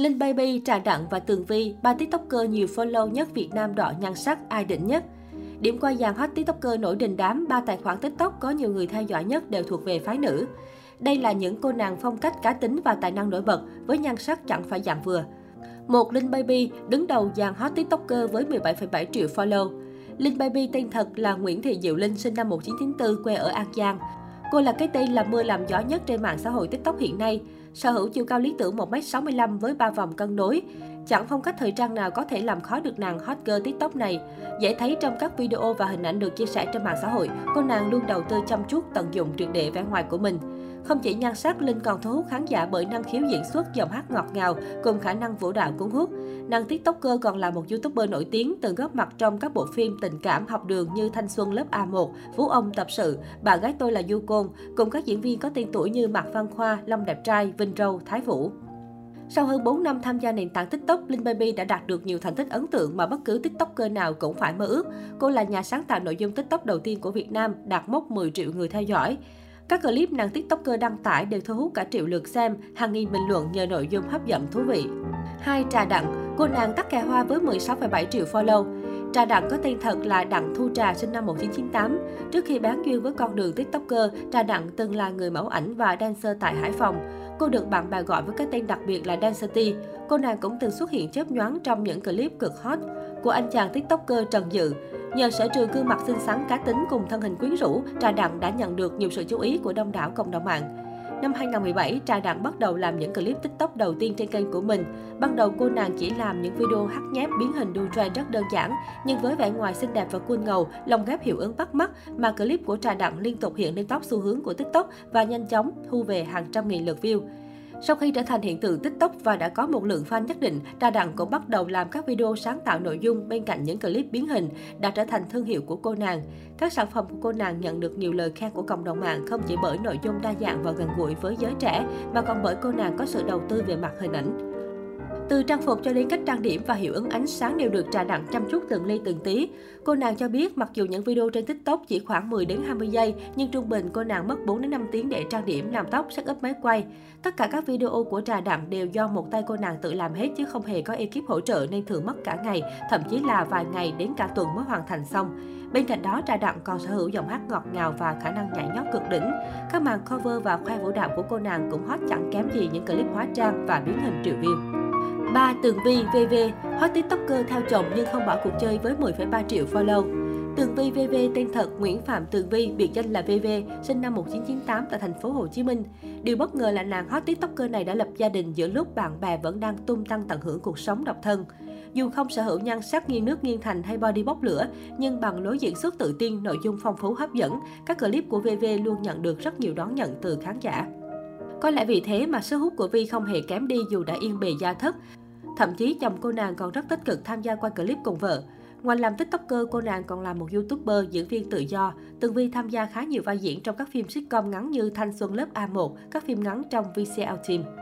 Linh Baby, Trà Đặng và Tường Vi, ba tiktoker nhiều follow nhất Việt Nam đỏ nhan sắc ai đỉnh nhất. Điểm qua dàn hot tiktoker nổi đình đám, ba tài khoản tiktok có nhiều người theo dõi nhất đều thuộc về phái nữ. Đây là những cô nàng phong cách cá tính và tài năng nổi bật, với nhan sắc chẳng phải dạng vừa. Một Linh Baby đứng đầu dàn hot tiktoker với 17,7 triệu follow. Linh Baby tên thật là Nguyễn Thị Diệu Linh, sinh năm 1994, quê ở An Giang. Cô là cái tên làm mưa làm gió nhất trên mạng xã hội TikTok hiện nay. Sở hữu chiều cao lý tưởng 1m65 với 3 vòng cân đối. Chẳng phong cách thời trang nào có thể làm khó được nàng hot girl TikTok này. Dễ thấy trong các video và hình ảnh được chia sẻ trên mạng xã hội, cô nàng luôn đầu tư chăm chút tận dụng triệt để vẻ ngoài của mình. Không chỉ nhan sắc, Linh còn thu hút khán giả bởi năng khiếu diễn xuất, giọng hát ngọt ngào cùng khả năng vũ đạo cuốn hút. Nàng tiktoker còn là một youtuber nổi tiếng từng góp mặt trong các bộ phim tình cảm học đường như Thanh xuân lớp A1, Phú ông tập sự, Bà gái tôi là Du Côn, cùng các diễn viên có tên tuổi như Mạc Văn Khoa, Lâm Đẹp Trai, Vinh Râu, Thái Vũ. Sau hơn 4 năm tham gia nền tảng TikTok, Linh Baby đã đạt được nhiều thành tích ấn tượng mà bất cứ TikToker nào cũng phải mơ ước. Cô là nhà sáng tạo nội dung TikTok đầu tiên của Việt Nam, đạt mốc 10 triệu người theo dõi. Các clip nàng TikToker đăng tải đều thu hút cả triệu lượt xem, hàng nghìn bình luận nhờ nội dung hấp dẫn thú vị. Hai Trà Đặng, cô nàng tắc kè hoa với 16,7 triệu follow. Trà Đặng có tên thật là Đặng Thu Trà sinh năm 1998. Trước khi bán duyên với con đường TikToker, Trà Đặng từng là người mẫu ảnh và dancer tại Hải Phòng. Cô được bạn bè gọi với cái tên đặc biệt là Dancer Cô nàng cũng từng xuất hiện chớp nhoáng trong những clip cực hot của anh chàng TikToker Trần Dự. Nhờ sở trường gương mặt xinh xắn cá tính cùng thân hình quyến rũ, Trà Đặng đã nhận được nhiều sự chú ý của đông đảo cộng đồng mạng. Năm 2017, Trà Đặng bắt đầu làm những clip TikTok đầu tiên trên kênh của mình. Ban đầu cô nàng chỉ làm những video hắt nhép biến hình đu trend rất đơn giản, nhưng với vẻ ngoài xinh đẹp và cool ngầu, lồng ghép hiệu ứng bắt mắt mà clip của Trà Đặng liên tục hiện lên top xu hướng của TikTok và nhanh chóng thu về hàng trăm nghìn lượt view. Sau khi trở thành hiện tượng TikTok và đã có một lượng fan nhất định, Trà Đặng cũng bắt đầu làm các video sáng tạo nội dung bên cạnh những clip biến hình đã trở thành thương hiệu của cô nàng. Các sản phẩm của cô nàng nhận được nhiều lời khen của cộng đồng mạng không chỉ bởi nội dung đa dạng và gần gũi với giới trẻ, mà còn bởi cô nàng có sự đầu tư về mặt hình ảnh. Từ trang phục cho đến cách trang điểm và hiệu ứng ánh sáng đều được trà đặng chăm chút từng ly từng tí. Cô nàng cho biết mặc dù những video trên TikTok chỉ khoảng 10 đến 20 giây, nhưng trung bình cô nàng mất 4 đến 5 tiếng để trang điểm, làm tóc, set up máy quay. Tất cả các video của trà đặng đều do một tay cô nàng tự làm hết chứ không hề có ekip hỗ trợ nên thường mất cả ngày, thậm chí là vài ngày đến cả tuần mới hoàn thành xong. Bên cạnh đó, Trà Đặng còn sở hữu giọng hát ngọt ngào và khả năng nhảy nhót cực đỉnh. Các màn cover và khoe vũ đạo của cô nàng cũng hot chẳng kém gì những clip hóa trang và biến hình triệu view. 3. Tường Vi VV, hot tiktoker theo chồng nhưng không bỏ cuộc chơi với 10,3 triệu follow. Tường Vi VV tên thật Nguyễn Phạm Tường Vi, biệt danh là VV, sinh năm 1998 tại thành phố Hồ Chí Minh. Điều bất ngờ là nàng hot tiktoker này đã lập gia đình giữa lúc bạn bè vẫn đang tung tăng tận hưởng cuộc sống độc thân. Dù không sở hữu nhan sắc nghiêng nước nghiêng thành hay body bốc lửa, nhưng bằng lối diễn xuất tự tin, nội dung phong phú hấp dẫn, các clip của VV luôn nhận được rất nhiều đón nhận từ khán giả. Có lẽ vì thế mà sức hút của Vi không hề kém đi dù đã yên bề gia thất. Thậm chí chồng cô nàng còn rất tích cực tham gia quay clip cùng vợ. Ngoài làm tiktoker, cô nàng còn là một youtuber, diễn viên tự do. Tường Vi tham gia khá nhiều vai diễn trong các phim sitcom ngắn như Thanh xuân lớp A1, các phim ngắn trong VCL Team.